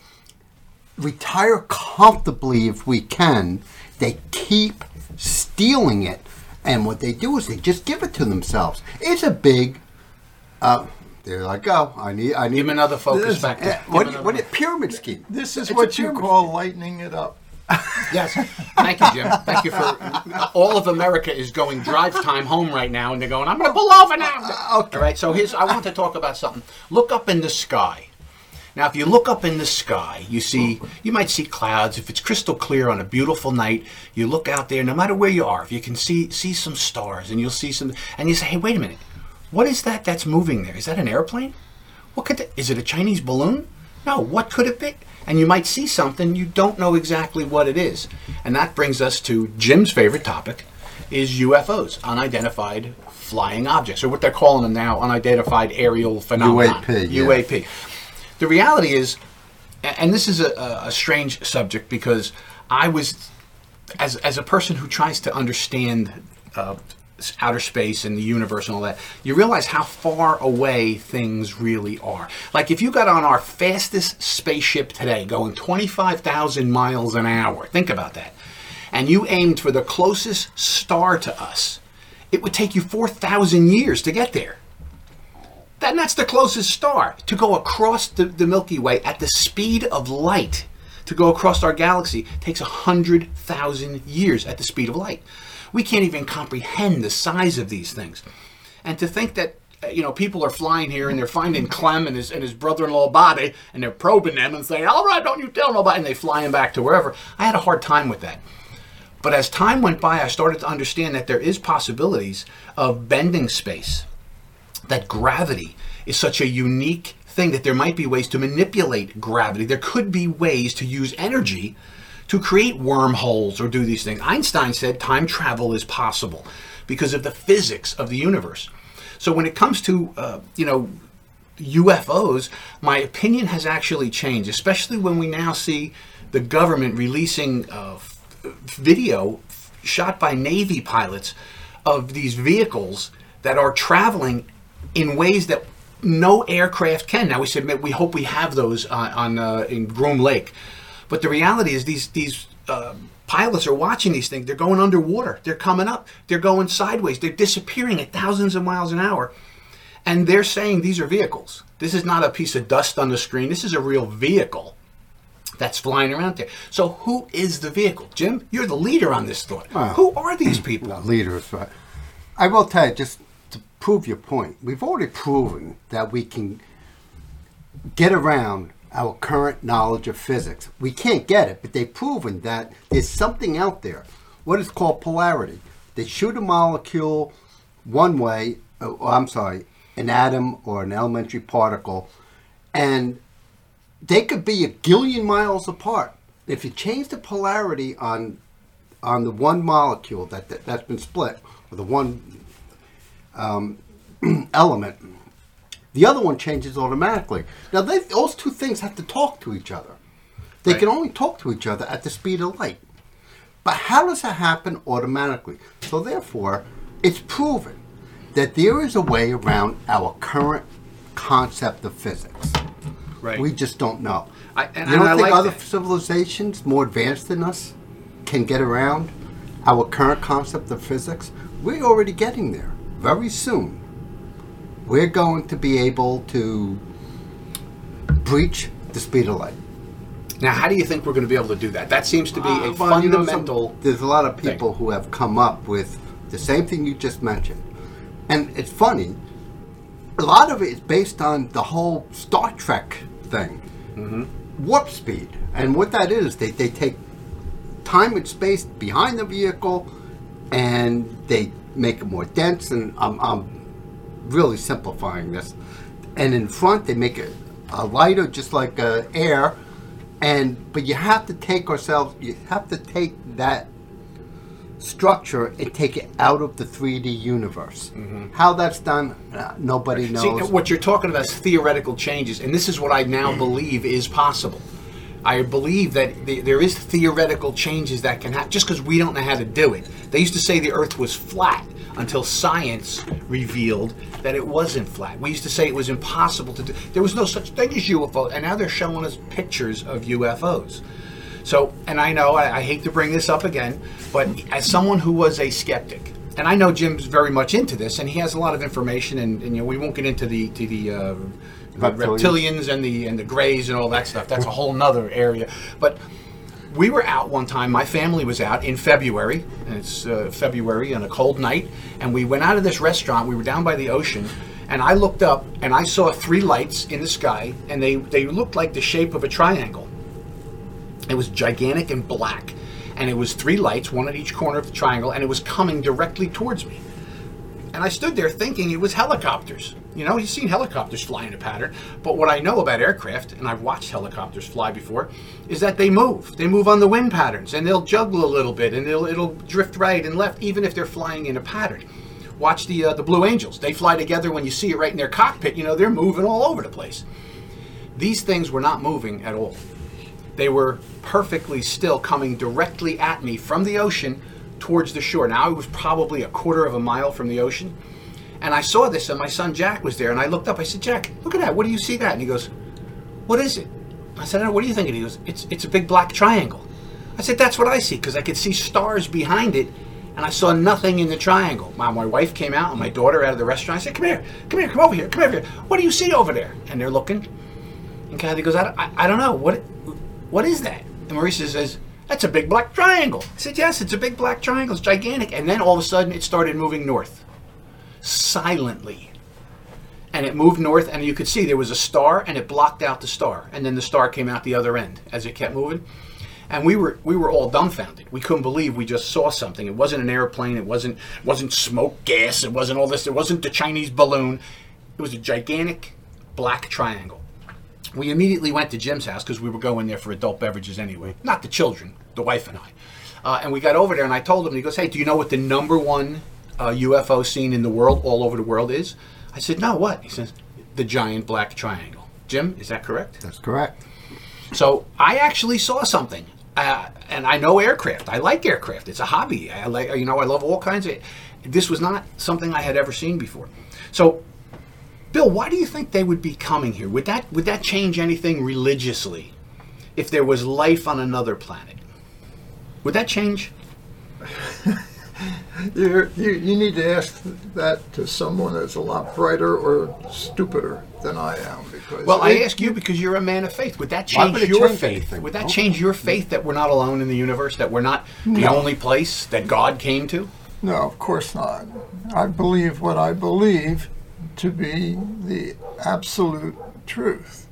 retire comfortably if we can. They keep stealing it. And what they do is they just give it to themselves. It's a big. Uh, there I go. I need. I need Give him another focus This- factor. Eh, Give what, him what another- pyramid scheme. This is It's what you pyramid call lightening it up. Yes. Thank you, Jim. Thank you for all of America is going drive time home right now, and they're going. I'm going to pull over now. Okay. All right. So here's. I want to talk about something. Look up in the sky. Now, if you look up in the sky, you see you might see clouds. If it's crystal clear on a beautiful night, you look out there. No matter where you are, if you can see see some stars, and you'll see some, and you say, "Hey, wait a minute, what is that? That's moving there? Is that an airplane? What could? That, is it a Chinese balloon? No. What could it be?" and you might see something you don't know exactly what it is. And that brings us to Jim's favorite topic is UFOs, unidentified flying objects, or what they're calling them now, unidentified aerial phenomena. UAP, yeah. UAP. The reality is, and this is a, a- strange subject because I was, as, as a person who tries to understand uh, outer space and the universe and all that, you realize how far away things really are. Like if you got on our fastest spaceship today, going 25,000 miles an hour, think about that, and you aimed for the closest star to us, it would take you 4,000 years to get there. Then that's the closest star. To go across the, the Milky Way at the speed of light, to go across our galaxy, takes 100,000 years at the speed of light. We can't even comprehend the size of these things. And to think that, uh, you know, people are flying here and they're finding Clem and his, and his brother in law Bobby, and they're probing them and saying, all right, don't you tell nobody, and they fly him back to wherever. I had a hard time with that. But as time went by, I started to understand that there is possibilities of bending space that gravity is such a unique thing that there might be ways to manipulate gravity. There could be ways to use energy to create wormholes or do these things. Einstein said time travel is possible because of the physics of the universe. So when it comes to uh, you know UFOs, my opinion has actually changed, especially when we now see the government releasing uh, video shot by Navy pilots of these vehicles that are traveling in ways that no aircraft can. Now we said we hope we have those uh, on uh, in Groom Lake, but the reality is these these uh, pilots are watching these things. They're going underwater. They're coming up. They're going sideways. They're disappearing at thousands of miles an hour. And they're saying these are vehicles. This is not a piece of dust on the screen. This is a real vehicle that's flying around there. So who is the vehicle? Jim, you're the leader on this thought. who are these people? the leaders, right? I will tell you, just to prove your point, we've already proven that we can get around our current knowledge of physics. We can't get it, but they've proven that there's something out there, what is called polarity. They shoot a molecule one way, oh, I'm sorry, an atom or an elementary particle, and they could be a gillion miles apart. If you change the polarity on on the one molecule that, that that's been split, or the one um, element, the other one changes automatically. Now, they, those two things have to talk to each other. They Right. can only talk to each other at the speed of light. But how does that happen automatically? So, therefore, it's proven that there is a way around our current concept of physics. Right. We just don't know. I- and- you don't and I think like other that. civilizations more advanced than us can get around our current concept of physics? We're already getting there. Very soon, we're going to be able to breach the speed of light. Now, how do you think we're going to be able to do that? That seems to be Uh, a well, you know, some- fundamental. there's a lot of thing. people who have come up with the same thing you just mentioned, and it's funny. A lot of it is based on the whole Star Trek thing, Mm-hmm. warp speed, and what that is, they they take time and space behind the vehicle, and they make it more dense. And I'm, I'm really simplifying this. And in front, they make it a lighter, just like uh, air. And but you have to take ourselves. You have to take that structure and take it out of the 3D universe. How that's done, uh, nobody knows. See, what you're talking about is theoretical changes, and this is what I now believe is possible. I believe that the, there is theoretical changes that can happen just because we don't know how to do it. They used to say the Earth was flat until science revealed that it wasn't flat. We used to say it was impossible to do. There was no such thing as UFO, and now they're showing us pictures of UFOs. So, and I know I, I hate to bring this up again, but as someone who was a skeptic, and I know Jim's very much into this, and he has a lot of information, and, and you know we won't get into the to the, uh, reptilians and the and the greys and all that stuff. That's a whole nother area. But we were out one time. My family was out in February, and it's uh, February on a cold night, and we went out of this restaurant. We were down by the ocean, and I looked up and I saw three lights in the sky, and they they looked like the shape of a triangle. It was gigantic and black, and it was three lights, one at each corner of the triangle, and it was coming directly towards me. And I stood there thinking it was helicopters. You know, you've seen helicopters fly in a pattern, but what I know about aircraft, and I've watched helicopters fly before, is that they move. They move on the wind patterns, and they'll juggle a little bit, and it'll, it'll drift right and left, even if they're flying in a pattern. Watch the uh, the Blue Angels. They fly together when you see it right in their cockpit. You know, they're moving all over the place. These things were not moving at all. They were perfectly still coming directly at me from the ocean towards the shore. Now, it was probably a quarter of a mile from the ocean. And I saw this, and my son Jack was there. And I looked up. I said, Jack, look at that. What do you see that? And he goes, What is it? I said, What do you think? And he goes, It's, it's a big black triangle. I said, That's what I see, because I could see stars behind it, and I saw nothing in the triangle. My, my wife came out, and my daughter out of the restaurant. I said, Come here, come here, come over here, come over here. What do you see over there? And they're looking. And Kathy goes, I, I, I don't know. What, what is that? And Marisa says, that's a big black triangle. I said, Yes, it's a big black triangle. It's gigantic. And then all of a sudden it started moving north silently. And it moved north, and you could see there was a star, and it blocked out the star. And then the star came out the other end as it kept moving. And we were we were all dumbfounded. We couldn't believe we just saw something. It wasn't an airplane. It wasn't wasn't smoke gas. It wasn't all this. It wasn't the Chinese balloon. It was a gigantic black triangle. We immediately went to Jim's house because we were going there for adult beverages anyway. Not the children, the wife and I. Uh, and we got over there, and I told him, he goes, "Hey, do you know what the number one uh, UFO seen in the world, all over the world, is?" I said, "No, what?" He says, "The giant black triangle." Jim, is that correct? That's correct. So I actually saw something, uh, and I know aircraft. I like aircraft. It's a hobby. I like, you know, I love all kinds of. This was not something I had ever seen before. So, Bill, why do you think they would be coming here? Would that would that change anything religiously if there was life on another planet? Would that change? You, you, you need to ask that to someone that's a lot brighter or stupider than I am. Because Well, I it- ask you because you're a man of faith. Would that change would your change faith? anything? Would that change your faith that we're not alone in the universe? That we're not the only place that God came to? No, of course not. I believe what I believe to be the absolute truth.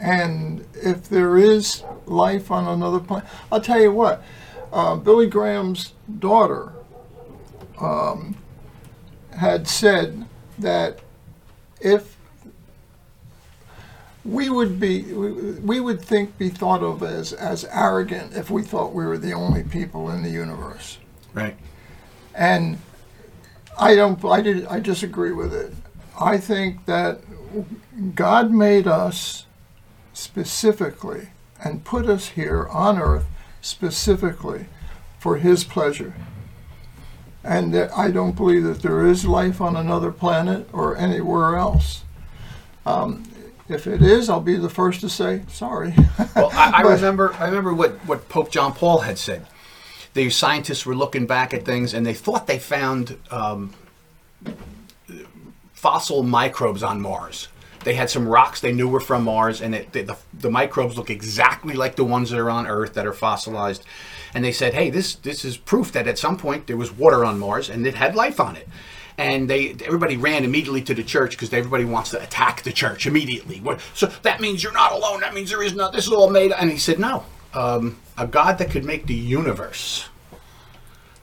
And if there is life on another planet, I'll tell you what, uh, Billy Graham's daughter um, had said that if we would be, we we would think, be thought of as, as arrogant if we thought we were the only people in the universe. Right. And I don't. I did. I disagree with it. I think that God made us specifically and put us here on earth specifically for His pleasure. And that I don't believe that there is life on another planet or anywhere else. Um, if it is, I'll be the first to say sorry. Well, I, I But- remember. I remember what, what Pope John Paul had said. The scientists were looking back at things, and they thought they found um, fossil microbes on Mars. They had some rocks they knew were from Mars, and it, the, the, the microbes look exactly like the ones that are on Earth that are fossilized. And they said, "Hey, this this is proof that at some point there was water on Mars, and it had life on it." And they everybody ran immediately to the church because everybody wants to attack the church immediately. So that means you're not alone. That means there is not. This is all made. And he said, "No, um, a God that could make the universe."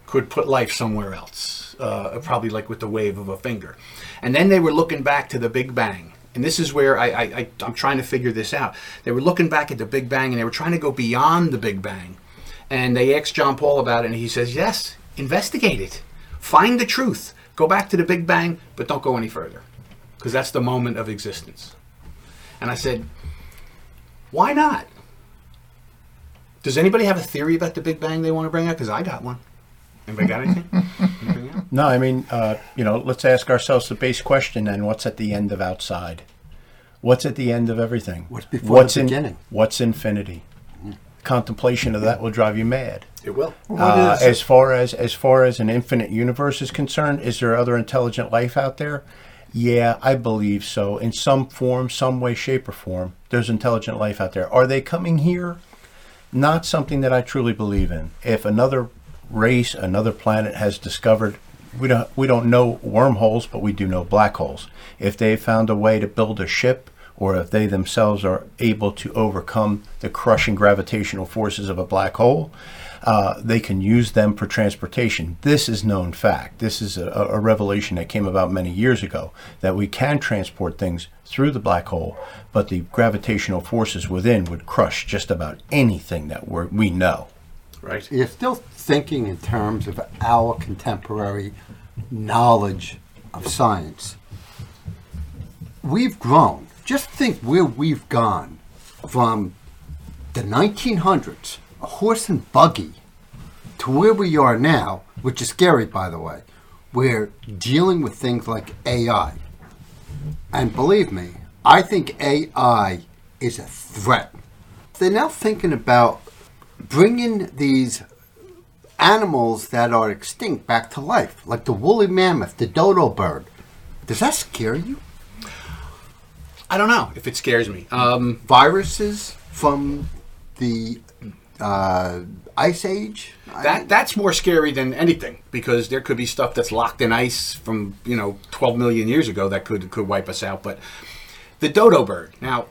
could put life somewhere else, uh, probably like with the wave of a finger. And then they were looking back to the Big Bang. And this is where I, I, I, I'm trying to figure this out. They were looking back at the Big Bang and they were trying to go beyond the Big Bang. And they asked John Paul about it, and he says, Yes, investigate it. Find the truth. Go back to the Big Bang, but don't go any further. Because that's the moment of existence. And I said, Why not? Does anybody have a theory about the Big Bang they want to bring up? Because I got one. Anybody got anything? Anything else? No, I mean, uh, you know, let's ask ourselves the base question then what's at the end of outside? What's at the end of everything? What's before the in, beginning? What's infinity? Contemplation of that will drive you mad. It will. Uh, is- as far as as far as an infinite universe is concerned, is there other intelligent life out there? Yeah, I believe so. In some form, some way, shape, or form, there's intelligent life out there. Are they coming here? not something that I truly believe in. If another race, another planet has discovered, we don't we don't know wormholes, but we do know black holes. If they found a way to build a ship, or if they themselves are able to overcome the crushing gravitational forces of a black hole, uh, they can use them for transportation. This is known fact. This is a, a revelation that came about many years ago that we can transport things through the black hole, but the gravitational forces within would crush just about anything that we're, we know. Right. You're still thinking in terms of our contemporary knowledge of science. We've grown. Just think where we've gone from the 1900s, a horse and buggy, to where we are now, which is scary, by the way. We're dealing with things like AI. And believe me, I think AI is a threat. They're now thinking about bringing these animals that are extinct back to life, like the woolly mammoth, the dodo bird. Does that scare you? I don't know if it scares me. Um, Viruses from the uh, ice age? that that's more scary than anything because there could be stuff that's locked in ice from you know 12 million years ago that could could wipe us out. But the dodo bird now.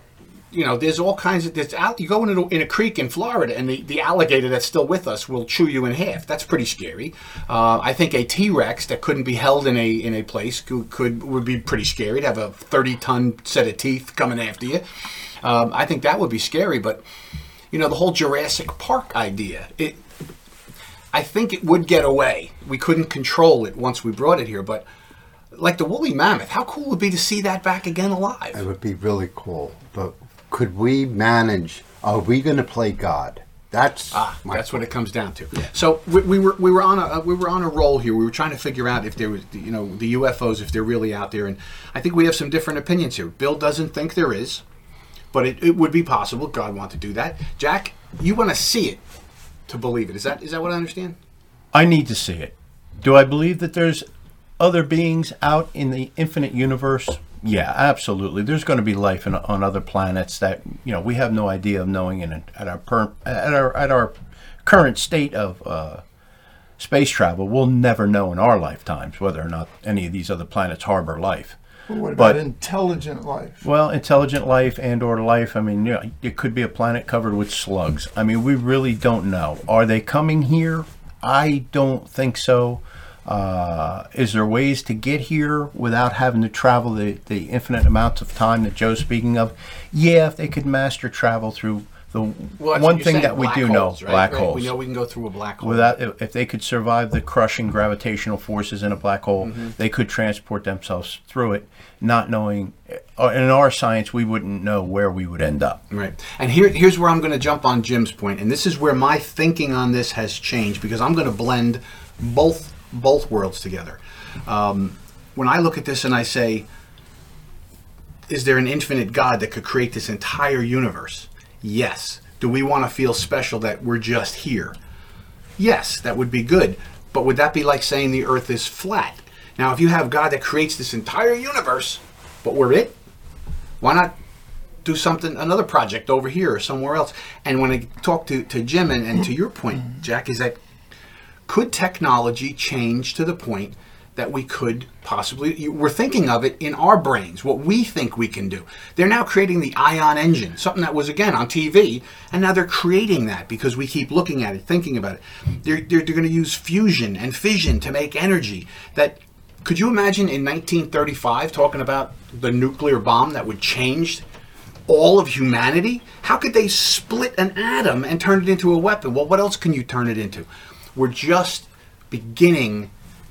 You know, there's all kinds of. There's. You go in a, in a creek in Florida, and the, the alligator that's still with us will chew you in half. That's pretty scary. Uh, I think a T Rex that couldn't be held in a in a place could, could would be pretty scary to have a 30 ton set of teeth coming after you. Um, I think that would be scary. But you know, the whole Jurassic Park idea. It, I think it would get away. We couldn't control it once we brought it here, but like the woolly mammoth, how cool would it be to see that back again alive? It would be really cool. But could we manage? Are we going to play God? That's Ah, my that's what it comes down to. So we, we were we were on a uh, we were on a roll here. We were trying to figure out if there was you know the UFOs if they're really out there, and I think we have some different opinions here. Bill doesn't think there is, but it, it would be possible. God want to do that. Jack, you want to see it to believe it. Is that is that what I understand? I need to see it. Do I believe that there's other beings out in the infinite universe? Yeah, absolutely. There's going to be life in, on other planets that you know we have no idea of knowing in at our per, at our at our current state of uh, space travel. We'll never know in our lifetimes whether or not any of these other planets harbor life. But what But- intelligent life? Well, intelligent life and or life, I mean, you know, it could be a planet covered with slugs. I mean, we really don't know. Are they coming here? I don't think so. Uh, is there ways to get here without having to travel the, the infinite amounts of time that Joe's speaking of? Yeah, if they could master travel through the Well, one thing saying, that we do holes, know, right? black Right, holes. We know we can go through a black hole. Without, if if they could survive the crushing gravitational forces in a black hole, Mm-hmm. they could transport themselves through it, not knowing. uh, In our science, we wouldn't know where we would end up. Right. And here, here's where I'm going to jump on Jim's point, and this is where my thinking on this has changed because I'm going to blend both both worlds together. Um, when I look at this and I say, is there an infinite God that could create this entire universe? Yes. Do we want to feel special that we're just here? Yes, that would be good. But would that be like saying the earth is flat? Now, if you have God that creates this entire universe, but we're it, why not do something, another project over here or somewhere else? And when I talk to, to Jim and, and to your point, Jack, is that could technology change to the point that we could possibly we're thinking of it in our brains what we think we can do they're now creating the ion engine something that was again on tv and now they're creating that because we keep looking at it thinking about it they're, they're, they're going to use fusion and fission to make energy that could you imagine in 1935 talking about the nuclear bomb that would change all of humanity? How could they split an atom and turn it into a weapon? Well, what else can you turn it into? We're just beginning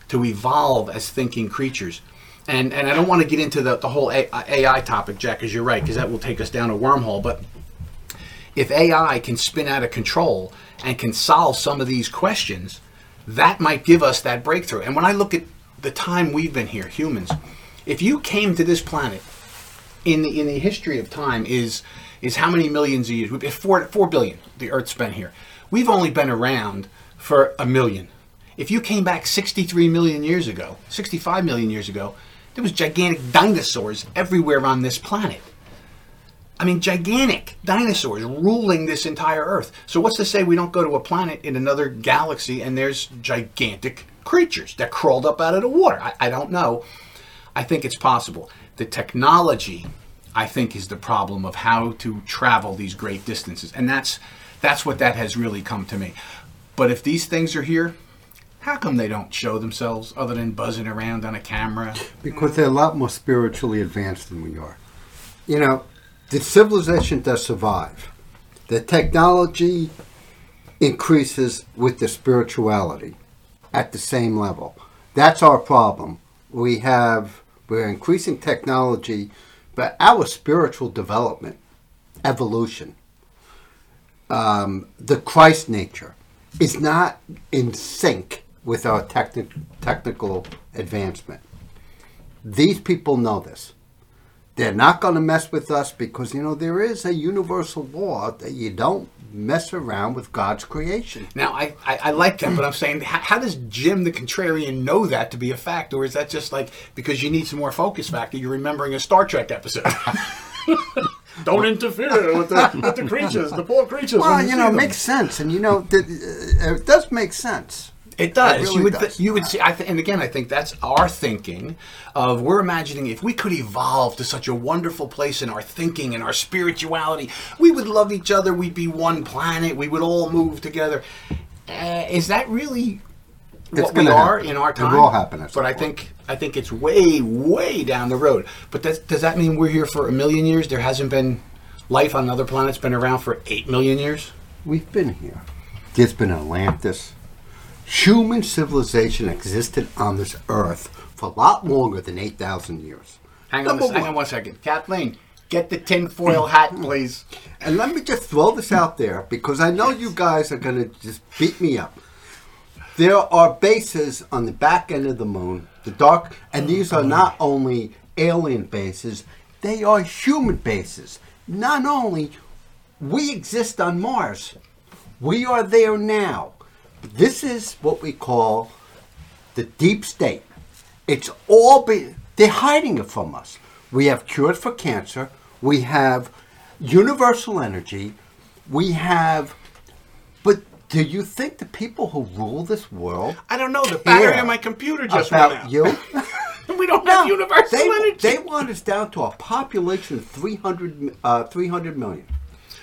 to evolve as thinking creatures. And, and I don't want to get into the, the whole AI topic, Jack, because you're right, because that will take us down a wormhole. But if AI can spin out of control and can solve some of these questions, that might give us that breakthrough. And when I look at the time we've been here, humans, if you came to this planet in the in the history of time is is how many millions of years? Four four billion. The Earth's been here. We've only been around for a million. If you came back 63 million years ago, 65 million years ago, there was gigantic dinosaurs everywhere on this planet. I mean, gigantic dinosaurs ruling this entire Earth. So what's to say we don't go to a planet in another galaxy and there's gigantic creatures that crawled up out of the water? I, I don't know. I think it's possible. The technology, I think, is the problem of how to travel these great distances, and that's that's what that has really come to me. But if these things are here, how come they don't show themselves other than buzzing around on a camera? Because they're a lot more spiritually advanced than we are. You know, the civilization does survive. The technology increases with the spirituality at the same level. That's our problem. We have we're increasing technology, but our spiritual development, evolution, um, the Christ nature, is not in sync with our techni- technical advancement. These people know this. They're not going to mess with us because, you know, there is a universal law that you don't mess around with God's creation. Now, I, I, I like that, but I'm saying, how, how does Jim the contrarian know that to be a fact? Or is that just like because you need some more focus factor, you're remembering a Star Trek episode? Don't interfere with the, with the creatures, the poor creatures. Well, you know, it makes sense. And, you know, th- uh, it does make sense. It does. It really you would. does. you would see. I th- and again, I think that's our thinking of we're imagining if we could evolve to such a wonderful place in our thinking and our spirituality, we would love each other. We'd be one planet. We would all move together. Uh, is that really It's what we are happen. in our It will happen But I think I think it's way way down the road. But does, does that mean we're here for a million years? There hasn't been life on other planets been around for eight million years. We've been here. There's been Atlantis. Human civilization existed on this earth for a lot longer than 8,000 years. Hang on, hang on one second. Kathleen, get the tinfoil hat, please. And let me just throw this out there because I know you guys are going to just beat me up. There are bases on the back end of the moon, the dark, and these are not only alien bases, they are human bases. Not only we exist on Mars, we are there now. This is what we call the deep state. It's all be they're hiding it from us. We have cures for cancer. We have universal energy. We have do you think the people who rule this world I don't know. The battery care on my computer just went about out. you? we don't have universal they, energy. they want us down to a population of 300, uh, 300 million.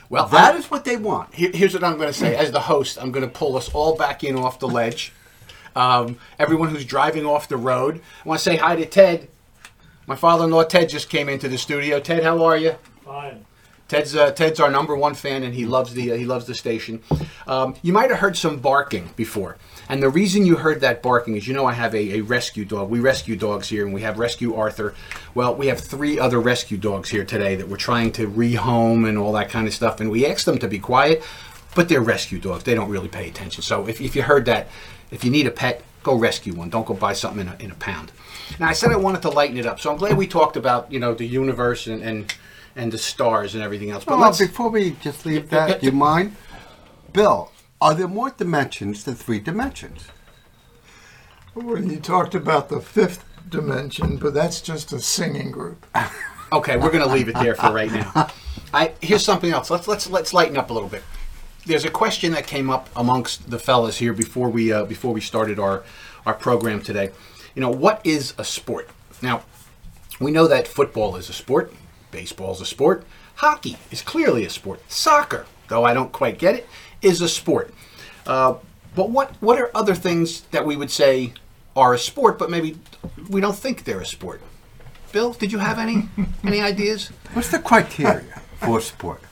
well, That I- is what they want. Here, here's what I'm going to say. As the host, I'm going to pull us all back in off the ledge. Um, everyone who's driving off the road, I want to say hi to Ted. My father-in-law Ted just came into the studio. Ted, how are you? Fine. Ted's uh, Ted's our number one fan, and he loves the uh, he loves the station. Um, you might have heard some barking before, and the reason you heard that barking is you know I have a, a rescue dog. We rescue dogs here, and we have Rescue Arthur. Well, we have three other rescue dogs here today that we're trying to rehome and all that kind of stuff, and we asked them to be quiet, but they're rescue dogs. They don't really pay attention. So if, if you heard that, if you need a pet, go rescue one. Don't go buy something in a, in a pound. Now I said I wanted to lighten it up, so I'm glad we talked about you know the universe and. and and the stars and everything else. But Well, before we just leave that, do you mind? Bill, are there more dimensions than three dimensions? Well, you talked about the fifth dimension, but that's just a singing group. Okay, we're going to leave it there for right now. I here's something else. Let's let's let's lighten up a little bit. There's a question that came up amongst the fellas here before we uh, before we started our our program today. You know, what is a sport? Now, we know that football is a sport, baseball is a sport, hockey is clearly a sport, soccer, though I don't quite get it, is a sport. Uh, but what what are other things that we would say are a sport, but maybe we don't think they're a sport? Bill, did you have any any ideas? What's the criteria for sport?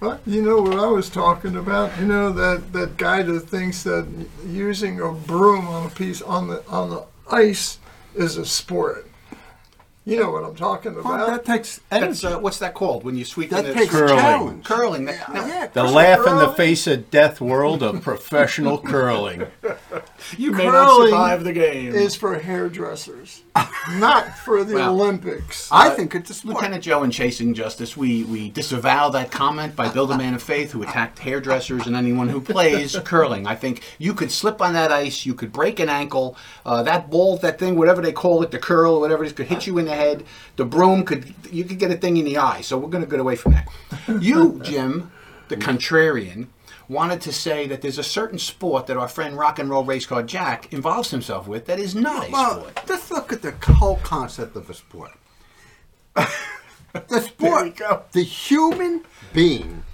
But you know what I was talking about? You know that, that guy that thinks that using a broom on a piece on the on the ice is a sport. You know what I'm talking Well, about? that takes That's energy. uh, what's that called when you sweep that in takes Curling. challenge. curling? That, now, Yeah, The Chris laugh in the face of death world of professional curling. you may Curling not survive the game. is for hairdressers, not for the Wow. Olympics. I think it's a sport. Lieutenant Joe and Chasing Justice, we, we disavow that comment by Bill the Man of Faith, who attacked hairdressers and anyone who plays curling. I think you could slip on that ice, you could break an ankle, uh, that ball, that thing, whatever they call it, the curl, whatever it is, could hit you in the head. The broom could you could get a thing in the eye. So we're going to get away from that. You, Jim, the contrarian, wanted to say that there's a certain sport that our friend Rock and Roll Race Car Jack involves himself with that is not a Well, sport. let's look at the whole concept of a sport. the sport, go. the human being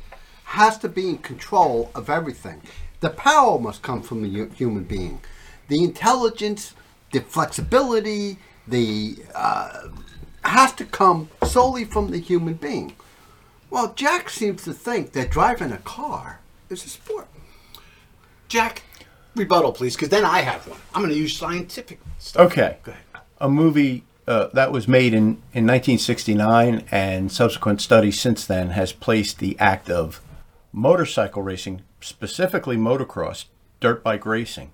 has to be in control of everything. The power must come from the human being. The intelligence, the flexibility, the uh, has to come solely from the human being. Well, Jack seems to think that driving a car is a sport. Jack, rebuttal, please, because then I have one. I'm going to use scientific stuff. Okay. Go ahead. A movie uh, that was made in, in 1969 and subsequent studies since then has placed the act of motorcycle racing, specifically motocross, dirt bike racing,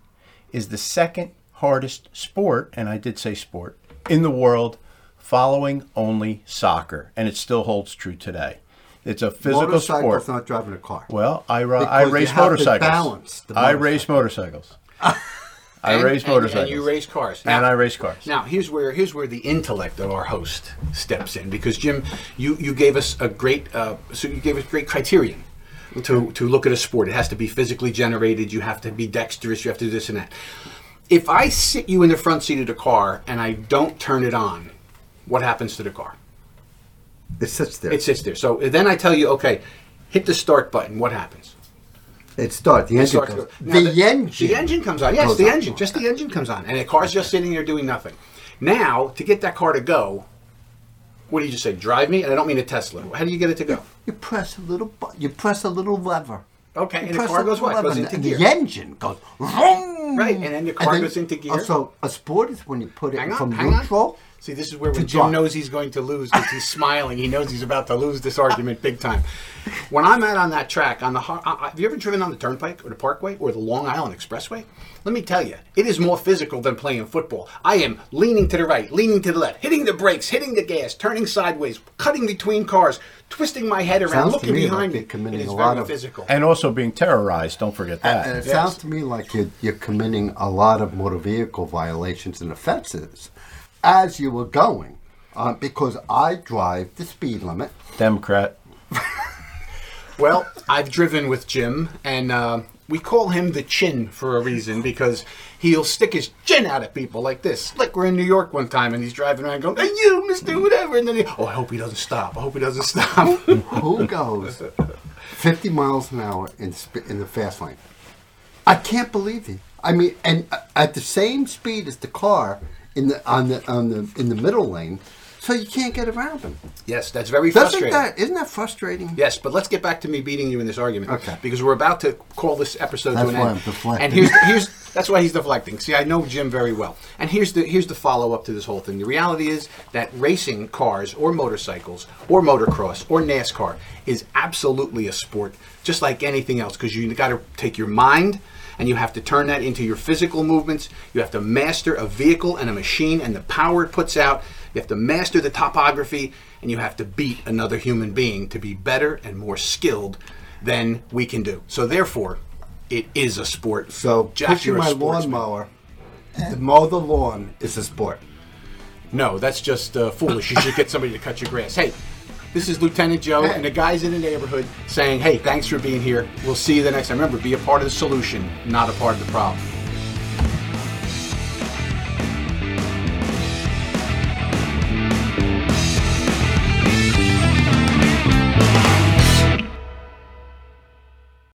is the second hardest sport, and I did say sport, in the world, following only soccer. And it still holds true today. It's a physical Motorcycle's sport. not driving a car. Well, I, ri- I Because you race have to motorcycles. balance the I race motorcycles. I And- race and- motorcycles. And you race cars. And I race cars. Now here's where here's where the intellect of our host steps in because Jim, you you gave us a great uh, so you gave us great criterion to to look at a sport. It has to be physically generated. You have to be dexterous. You have to do this and that. If I sit you in the front seat of the car and I don't turn it on, what happens to the car? It sits there. It sits there. So then I tell you, okay, hit the start button. What happens? It starts. The It engine starts to go- The, engine. The engine comes on. Yes, goes the on. engine. Just the engine comes on, and the car's just sitting there doing nothing. Now, to get that car to go, what do you just say? Drive me, and I don't mean a Tesla. How do you get it to go? You press a little. Bu- you press a little lever. Okay, You and the car goes what? Goes into and gear. The engine goes. Vroom, Right, and then the car goes into gear. Uh, so a sport is when you put it Hang from on. neutral. See, this is where when Jim drive. knows he's going to lose because he's smiling. He knows he's about to lose this argument big time. When I'm out on that track, on the har- uh, uh, have you ever driven on the Turnpike or the Parkway or the Long Island Expressway? Let me tell you, it is more physical than playing football. I am leaning to the right, leaning to the left, hitting the brakes, hitting the gas, turning sideways, cutting between cars, twisting my head around, Sounds to looking me behind like me. you're committing It is a very lot of- physical. And also being terrorized. Don't forget that. And it Yes. sounds to me like you're, you're committing a lot of motor vehicle violations and offenses as you were going. Uh, because I drive the speed limit. Democrat. Well, I've driven with Jim, and uh, we call him the chin for a reason because he'll stick his chin out at people like this. Like we're in New York one time, and he's driving around going, "Hey, you, Mister Whatever," and then he, "Oh, I hope he doesn't stop. I hope he doesn't stop." Who goes 50 miles an hour in, sp- in the fast lane? I can't believe it. I mean, and uh, at the same speed as the car in the on the on the in the middle lane, so you can't get around them. yes, that's very Doesn't frustrating. that isn't that frustrating? Yes, but let's get back to me beating you in this argument. Okay. Because we're about to call this episode That's to an why end. I'm deflecting. And here's here's that's why he's deflecting. See, I know Jim very well. And here's the here's the follow up to this whole thing. The reality is that racing cars or motorcycles or motocross or NASCAR is absolutely a sport, just like anything else, because you got to take your mind and you have to turn that into your physical movements. You have to master a vehicle and a machine and the power it puts out. You have to master the topography and you have to beat another human being to be better and more skilled than we can do. So therefore, it is a sport. So Jack, pushing you're a my lawnmower to mow the lawn is a sport. No, that's just uh, foolish. You should get somebody to cut your grass. Hey, this is Lieutenant Joe and the guys in the neighborhood saying, hey, thanks for being here. We'll see you the next time. Remember, be a part of the solution, not a part of the problem.